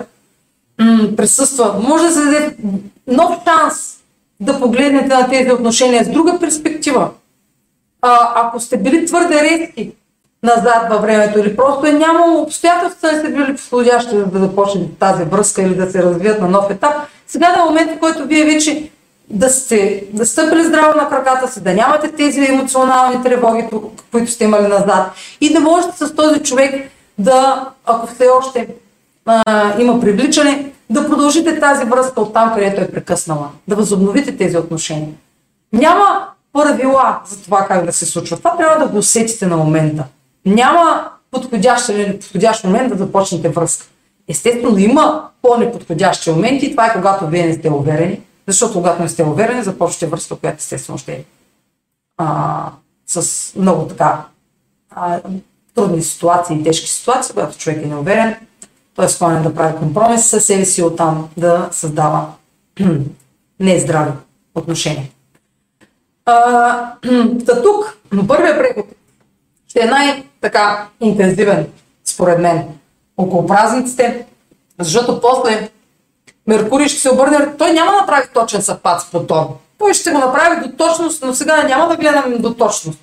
м- присъства. Може да се даде нов шанс да погледнете на тези отношения с друга перспектива. а, ако сте били твърде резки назад във времето или просто е нямало обстоятелства да сте били подходящи да, да започне тази връзка или да се развият на нов етап, сега е момент, в който вие вече да сте да стъпили здраво на краката си, да нямате тези емоционални тревоги, които сте имали назад и да можете с този човек да, ако все още а, има привличане, да продължите тази връзка от там, където е прекъснала, да възобновите тези отношения. Няма правила за това как да се случва. Това трябва да го усетите на момента. Няма подходящ или момент да започнете връзка. Естествено, има по-неподходящи моменти и това е когато вие не сте уверени, защото когато не сте уверени, започвате връзка, която естествено ще е а, с много така а, трудни ситуации и тежки ситуации, когато човек е неуверен, той е склонен да прави компромис със себе си оттам да създава нездрави отношения. А, тук, но първият преход ще е най-така интензивен, според мен, около празниците, защото после Меркурий ще се обърне, той няма да направи точен съвпад с Плутон. Той ще го направи до точност, но сега няма да гледам до точност.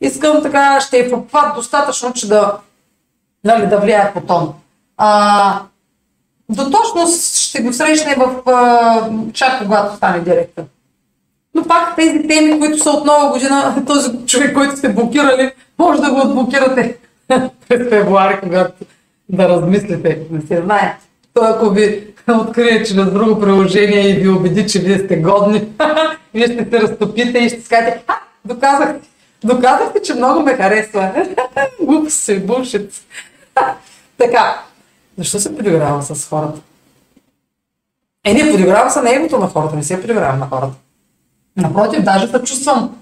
Искам така, ще е в достатъчно, че да, нали, да влияе Плутон. А, до точност ще го срещне в а, чак когато стане директор. Но пак тези теми, които са от нова година, този човек, който сте блокирали, може да го отблокирате през февруари, когато да размислите. Не се знае. Той ако ви открие чрез друго приложение и ви убеди, че вие сте годни, вие ще се разтопите и ще си кажете, а, доказахте, доказахте, че много ме харесва. Глупост се, бушит. така, защо се подиграва с хората? Е, не, подиграва се на егото на хората, не се подиграва на хората. Напротив, даже да чувствам,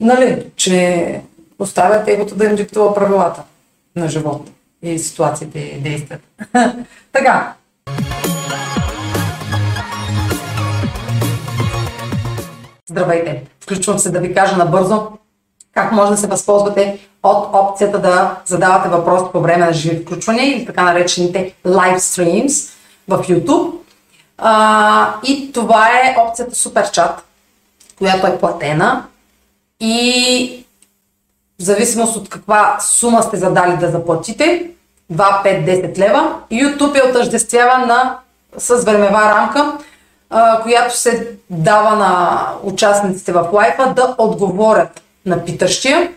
нали, че оставят егото да им диктува правилата на живота и ситуациите и действията. така. Здравейте! Включвам се да ви кажа набързо как може да се възползвате от опцията да задавате въпроси по време на живи включвания или така наречените live streams в YouTube. А, и това е опцията Super Chat, която е платена и в зависимост от каква сума сте задали да заплатите, 2, 5, 10 лева, YouTube е отъждествява на, с времева рамка, а, която се дава на участниците в лайфа да отговорят на питащия.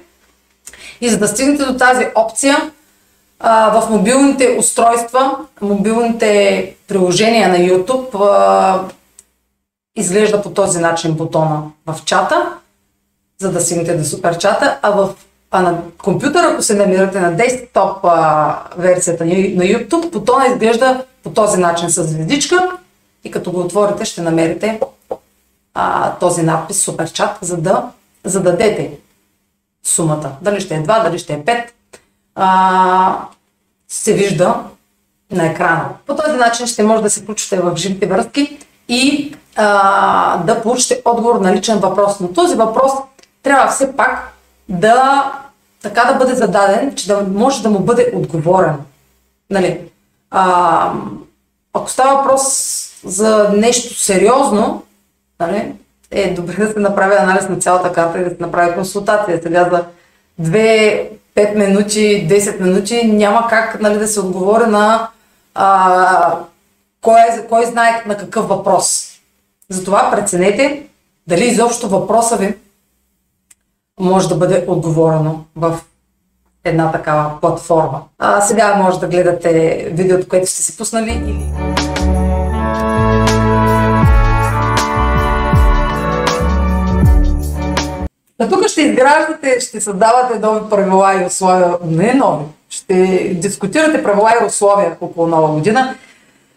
И за да стигнете до тази опция, в мобилните устройства, мобилните приложения на YouTube изглежда по този начин бутона в чата, за да стигнете до супер чата, а в а на компютъра, ако се намирате на десктоп версията на YouTube, бутона изглежда по този начин с звездичка и като го отворите ще намерите а, този надпис Супер чат, за да зададете сумата. Дали ще е 2, дали ще е 5, а, се вижда на екрана. По този начин ще може да се включите в живите връзки и а, да получите отговор на личен въпрос. Но този въпрос трябва все пак да така да бъде зададен, че да може да му бъде отговорен. Нали? А, ако става въпрос за нещо сериозно, нали, е добре да се направи анализ на цялата карта и да се направи консултация. Сега за 2, 5 минути, 10 минути няма как нали, да се отговори на а, кой, кой знае на какъв въпрос. Затова преценете дали изобщо въпроса ви може да бъде отговорено в една такава платформа. А сега може да гледате видеото, което сте си пуснали или... А тук ще изграждате, ще създавате нови правила и условия, не нови, ще дискутирате правила и условия около нова година,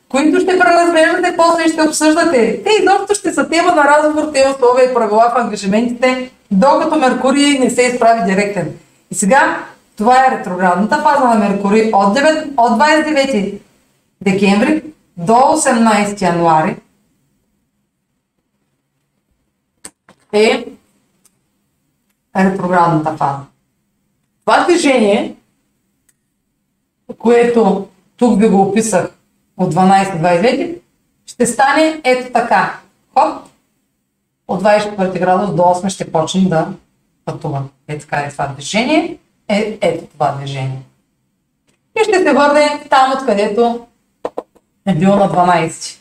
които ще преразглеждате, после ще обсъждате. Те изобщо ще са тема на разговор, те условия и правила в ангажиментите, докато Меркурий не се изправи директен. И сега това е ретроградната фаза на Меркурий от, 9, от 29 декември до 18 януари е ретроградната фаза. Това движение, което тук ви го описах от 12-29, ще стане ето така. Хоп, от 24 градус до 8 ще почне да пътува. Е така е това движение. Е, ето това движение. И ще се върне там, откъдето е бил на 12.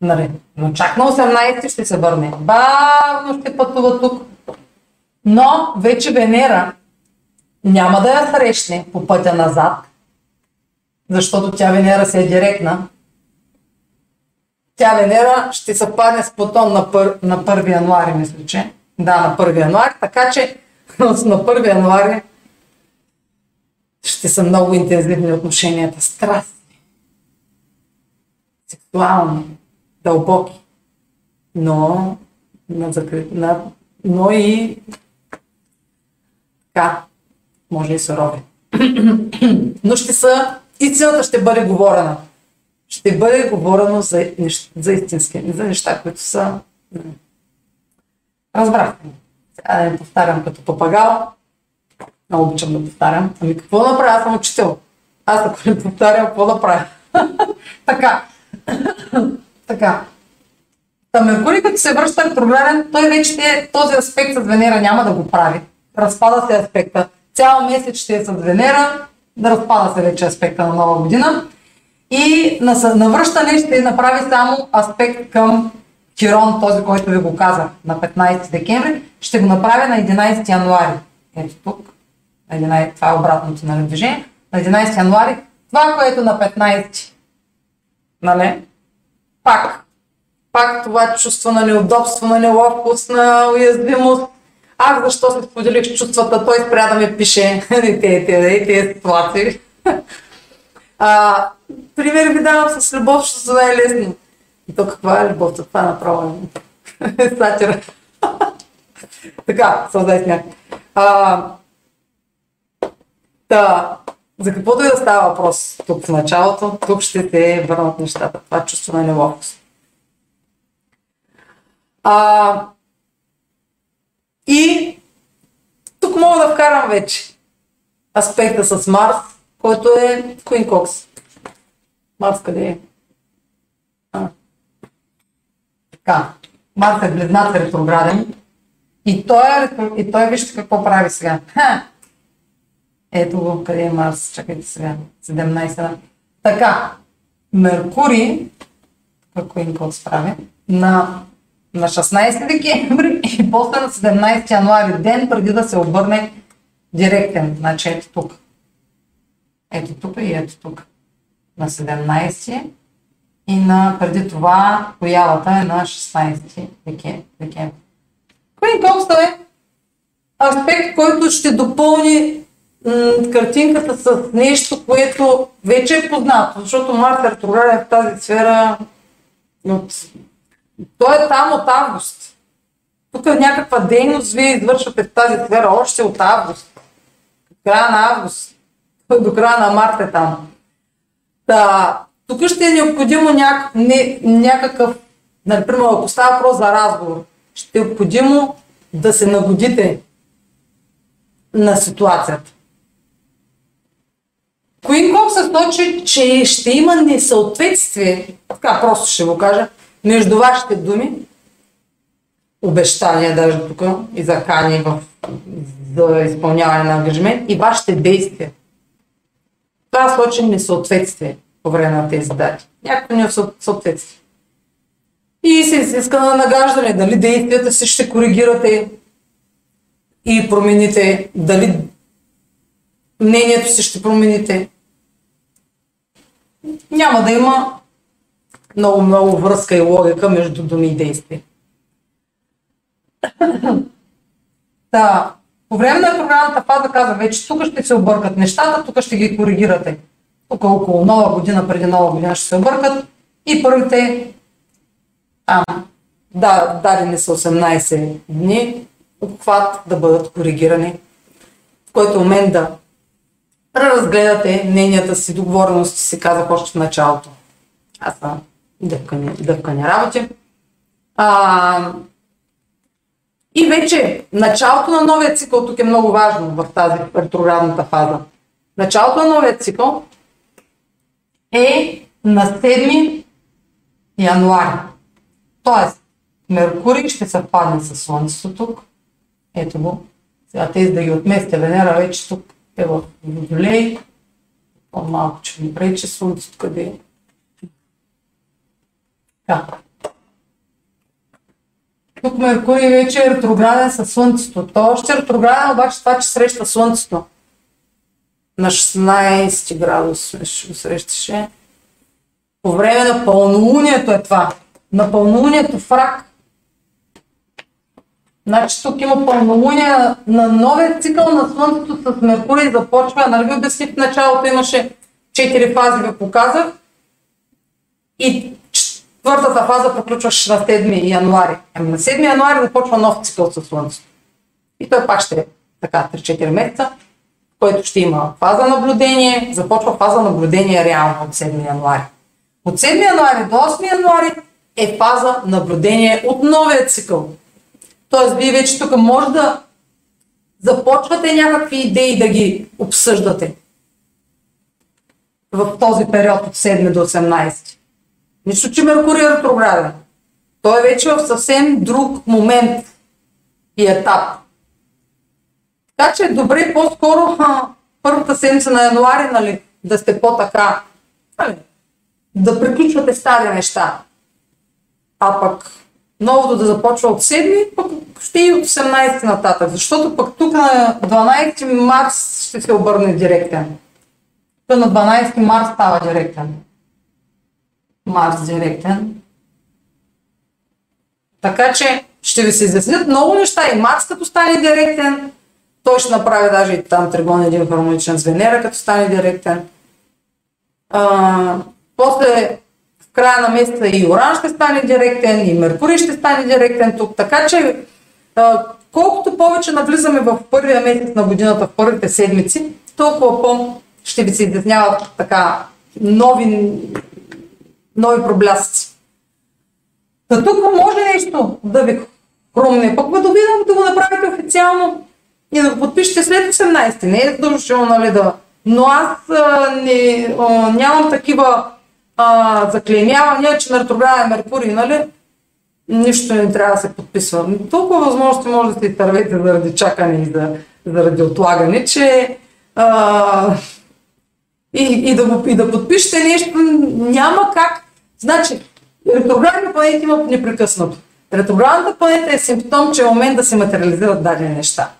Нали? Но чак на 18 ще се върне. Бавно ще пътува тук. Но вече Венера няма да я срещне по пътя назад, защото тя Венера се е директна. Тя Венера ще съвпадне с Плутон на, пър, на 1 януари, мисля, че. Да, на 1 януари, така че на 1 януари ще са много интензивни отношенията, страстни, сексуални, дълбоки, но, на закрит, на, но и така, може и сурови. но ще са, истината ще бъде говорена. Ще бъде говорено за, за истински, за неща, които са... Разбрахте. Сега да не повтарям като папагал. Много обичам да повтарям. Ами какво направя? Аз съм учител. Аз ако не повтарям, какво да правя? така. така. Та Меркурий, като се връща ретрограден, той вече е, този аспект с Венера няма да го прави. Разпада се аспекта. Цял месец ще е с Венера, да разпада се вече аспекта на нова година. И на, на връщане ще направи само аспект към Хирон, този, който ви го казах на 15 декември, ще го направя на 11 януари. Ето тук. 11, това е обратното на движение. На 11 януари. Това, което на 15. Нали? Пак. Пак това чувство на неудобство, на неловкост, на уязвимост. Аз защо се споделих чувствата, той спря да ми пише и тези, тези, тези ситуации. А, пример ви давам с любов, защото това е лесно. И то каква е любовта? Това е направо е сатира. така, сълзай смях. А, Та, за каквото и да става въпрос тук в началото, тук ще те върнат нещата. Това чувство на неловкост. А, и тук мога да вкарам вече аспекта с Марс, който е Queen Cox. Марс къде е? А. Така. Марс е близнат ретрограден. И той, е, и той вижте какво прави сега. Ха! Ето го, къде е Марс, чакайте сега, 17 Така, Меркурий, какво им какво справи, на, на 16 декември и после на 17 януари, ден преди да се обърне директен, значи ето тук. Ето тук и ето тук. На 17 и на преди това появата е на 16 декември. Кой Кокста е аспект, който ще допълни картинката с нещо, което вече е познато, защото Марс ретрограден в тази сфера от... Той е там от август. Тук е някаква дейност вие извършвате в тази сфера още от август. Края на август. До края на март е там. Та, тук ще е необходимо няк... не, някакъв, например, ако става въпрос за разговор, ще е необходимо да се нагодите на ситуацията. Куинков се точи, че ще има несъответствие, така просто ще го кажа, между вашите думи, обещания даже тук и закани в, за изпълняване на ангажимент и вашите действия. Това случи несъответствие по време на тези дати. Някакво несъответствие. И се иска на нагаждане, дали действията си ще коригирате и промените, дали мнението си ще промените няма да има много-много връзка и логика между думи и действия. Та, по време на програмната фаза каза вече, тук ще се объркат нещата, тук ще ги коригирате. Тук около нова година, преди нова година ще се объркат и първите а, да, дадени са 18 дни обхват да бъдат коригирани, в който момент да преразгледате мненията си, договорености си, казах още в началото. Аз съм дъвкани, дъвкани работи. А, и вече началото на новия цикъл тук е много важно в тази ретроградната фаза. Началото на новия цикъл е на 7 януари. Тоест, Меркурий ще съвпадне с Слънцето тук. Ето го. Сега тези да ги отместя Венера вече тук е в Водолей. По-малко, че ми пречи Слънцето къде е. Така. Тук Меркурий вече е ретрограден със Слънцето. Той още е ретрограден, обаче това, че среща Слънцето. На 16 градус ще го срещаше. По време на пълнолунието е това. На пълнолунието в. Значи тук има пълнолуние на новия цикъл на Слънцето с Меркурий започва. Нали ви обясних в началото имаше 4 фази ви показах. И четвъртата фаза приключваше на 7 януари. Ами на 7 януари започва нов цикъл със Слънцето. И той пак ще е така 3-4 месеца, който ще има фаза наблюдение. Започва фаза наблюдение реално от 7 януари. От 7 януари до 8 януари е фаза наблюдение от новия цикъл. Тоест, вие вече тук може да започвате някакви идеи да ги обсъждате в този период от 7 до 18. Нищо, че Меркурий е ретрограден. Той е вече в съвсем друг момент и етап. Така че е добре по-скоро първата седмица на януари нали, да сте по-така, нали, да приключвате стари неща. А пък новото да започва от 7, пък ще и от 18 нататък. Защото пък тук на 12 марс ще се обърне директен. Тук на 12 марс става директен. Марс директен. Така че ще ви се изяснят много неща. И Марс като стане директен, той ще направи даже и там тригон един хармоничен с Венера, като стане директен. А, после в края на месеца и Оран ще стане директен, и Меркурий ще стане директен тук. Така че а, колкото повече навлизаме в първия месец на годината, в първите седмици, толкова по ще ви се изясняват така нови, нови проблясъци. Та тук може нещо да ви хрумне, пък да видим да го направите официално и да го подпишете след 18. Не е задължително, нали, да... Но аз а, не, а, нямам такива а, заклеймявания, че ретрограден Меркурий, нали, нищо не трябва да се подписва. Толкова възможности може да се изтървете заради чакане и за, заради отлагане, че а, и, и, да и да подпишете нещо, няма как. Значи, ретроградна планета има непрекъснато. Ретроградната планета е симптом, че е момент да се материализират дадени неща.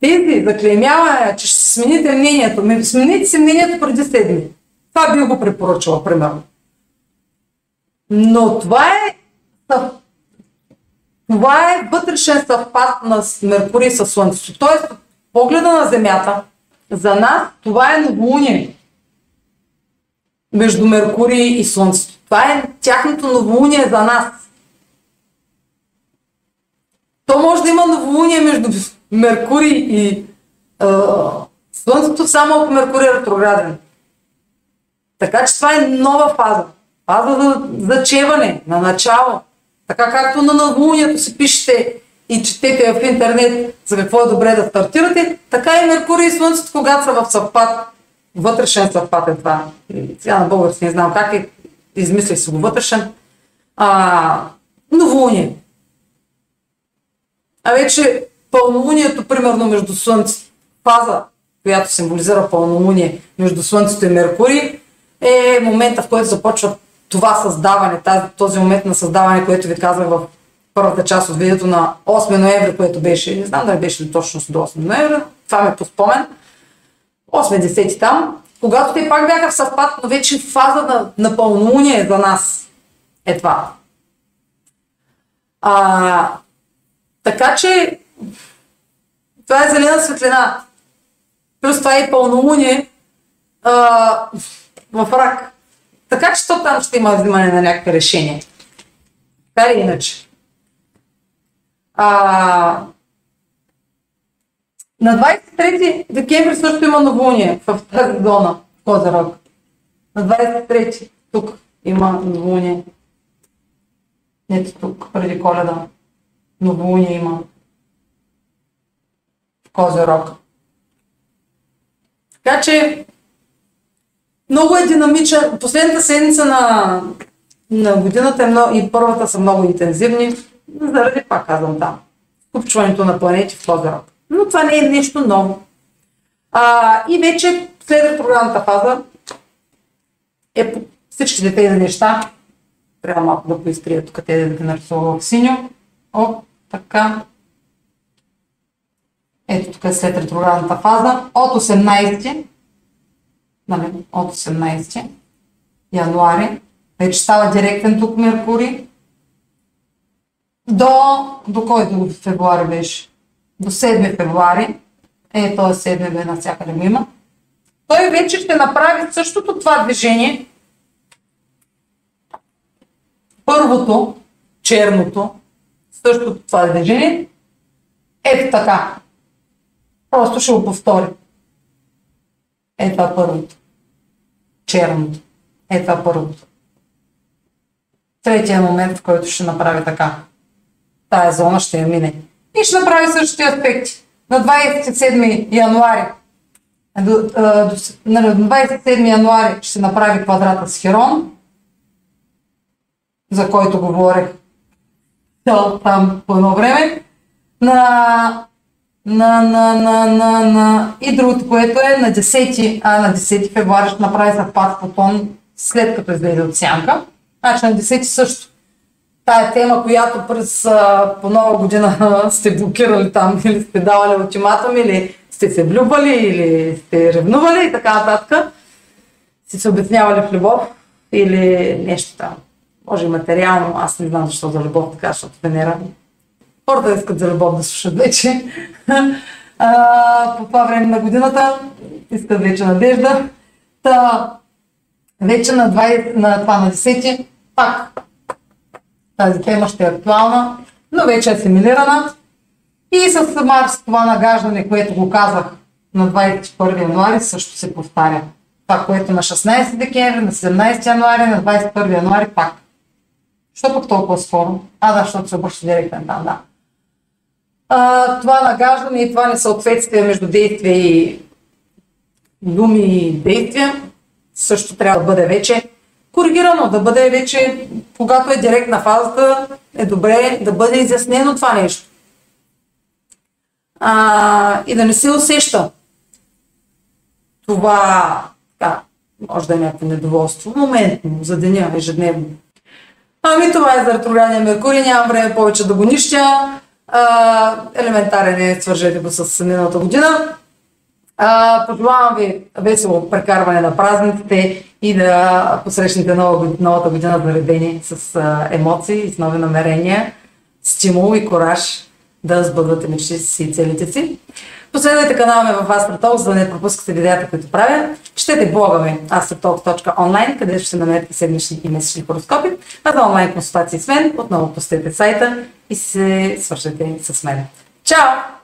Тези заклеймявания, че ще смените мнението, ми смените си мнението преди седми. Това би го препоръчала, примерно. Но това е това е вътрешен съвпад на Меркурий с Слънцето. Тоест, погледа на Земята, за нас това е новолуние между Меркурий и Слънцето. Това е тяхното новолуние за нас. То може да има новолуние между Меркурий и е, Слънцето, само ако Меркурий е ретрограден. Така че това е нова фаза. Фаза за зачеване, на начало. Така както на новолунието си пишете и четете в интернет за какво е добре да стартирате, така и Меркурий и Слънцето, когато са в съвпад, вътрешен съвпад е това. Сега на български не знам как е, измислих си го вътрешен. А, новолуние. А вече пълнолунието, примерно между Слънце, фаза, която символизира пълнолуние между Слънцето и Меркурий, е момента, в който започва това създаване, тази, този момент на създаване, което ви казах в първата част от видеото на 8 ноември, което беше, не знам дали беше ли точно до 8 ноември, това ме по спомен, 8-10 там, когато те пак бяха в съвпад, но вече фаза на, на пълнолуние за нас е това. А, така че това е зелена светлина. Плюс това е пълнолуние а, в рак. Така че то там ще има взимане на някакви решения. Така или иначе. А, на 23 декември също има новолуние в тази зона, в Козерог. На 23 тук има новолуние. Ето тук, преди коледа. Новолуние има. В Козерог. Така че много е динамичен. Последната седмица на, на годината е много, и първата са много интензивни, заради, пак казвам там, купчването на планети в този род. Но това не е нещо ново. А, и вече след ретроградната фаза е по всичките тези неща. Трябва малко да поизтрия тук те да ги нарисува в синьо. О, така. Ето тук е след ретроградната фаза. От 18, нали, от 18 януари, вече става директен тук Меркурий. До, до кой до февруари беше? До 7 февруари. Е, този 7 бе навсякъде го има. Той вече ще направи същото това движение. Първото, черното, същото това движение. Ето така. Просто ще го повтори. Е това първото. Черното. Е това първото. Третия момент, в който ще направи така. Тая зона ще я мине. И ще направи същите аспекти. На 27 януари на 27 януари ще направи квадрата с Херон, за който говорех там по едно време. На на, на, на, на, на... И другото, което е на 10, а, на 10 февруари ще направи запад фотон след като излезе от сянка. Значи на 10 също. Тая тема, която през по нова година сте блокирали там или сте давали ултиматум или сте се влюбали или сте ревнували и така нататък. Сте се обяснявали в любов или нещо там. Може и материално, аз не знам защо за любов така, защото Венера хората искат за любов да слушат вече. А, по това време на годината искат вече надежда. Та, вече на, 20, на това на 10 пак тази тема ще е актуална, но вече е асимилирана. И с Марс това нагаждане, което го казах на 21 януари, също се повтаря. Това, което на 16 декември, на 17 януари, на 21 януари пак. Що пък толкова скоро? А, да, защото се обръща директен там, да а, това нагаждане и това несъответствие между действие и думи и действия също трябва да бъде вече коригирано, да бъде вече, когато е директна фазата, е добре да бъде изяснено това нещо. А, и да не се усеща това, така, може да е някакво недоволство, моментно, за деня, ежедневно. Ами това е за ретроградния Меркурий, нямам време повече да го нищя. А, елементарен е, свържете го с миналата година. А, пожелавам ви весело прекарване на празниците и да посрещнете нова, новата година заредени с емоции с нови намерения, стимул и кораж да сбъдвате мечтите си и целите си. Последвайте канала ми в Astrotalk, за да не пропускате видеята, които правя. Четете блога ми astrotalk.online, където ще намерите седмични и месечни хороскопи. А за онлайн консултации с мен, отново посетете сайта и се свършете с мен. Чао!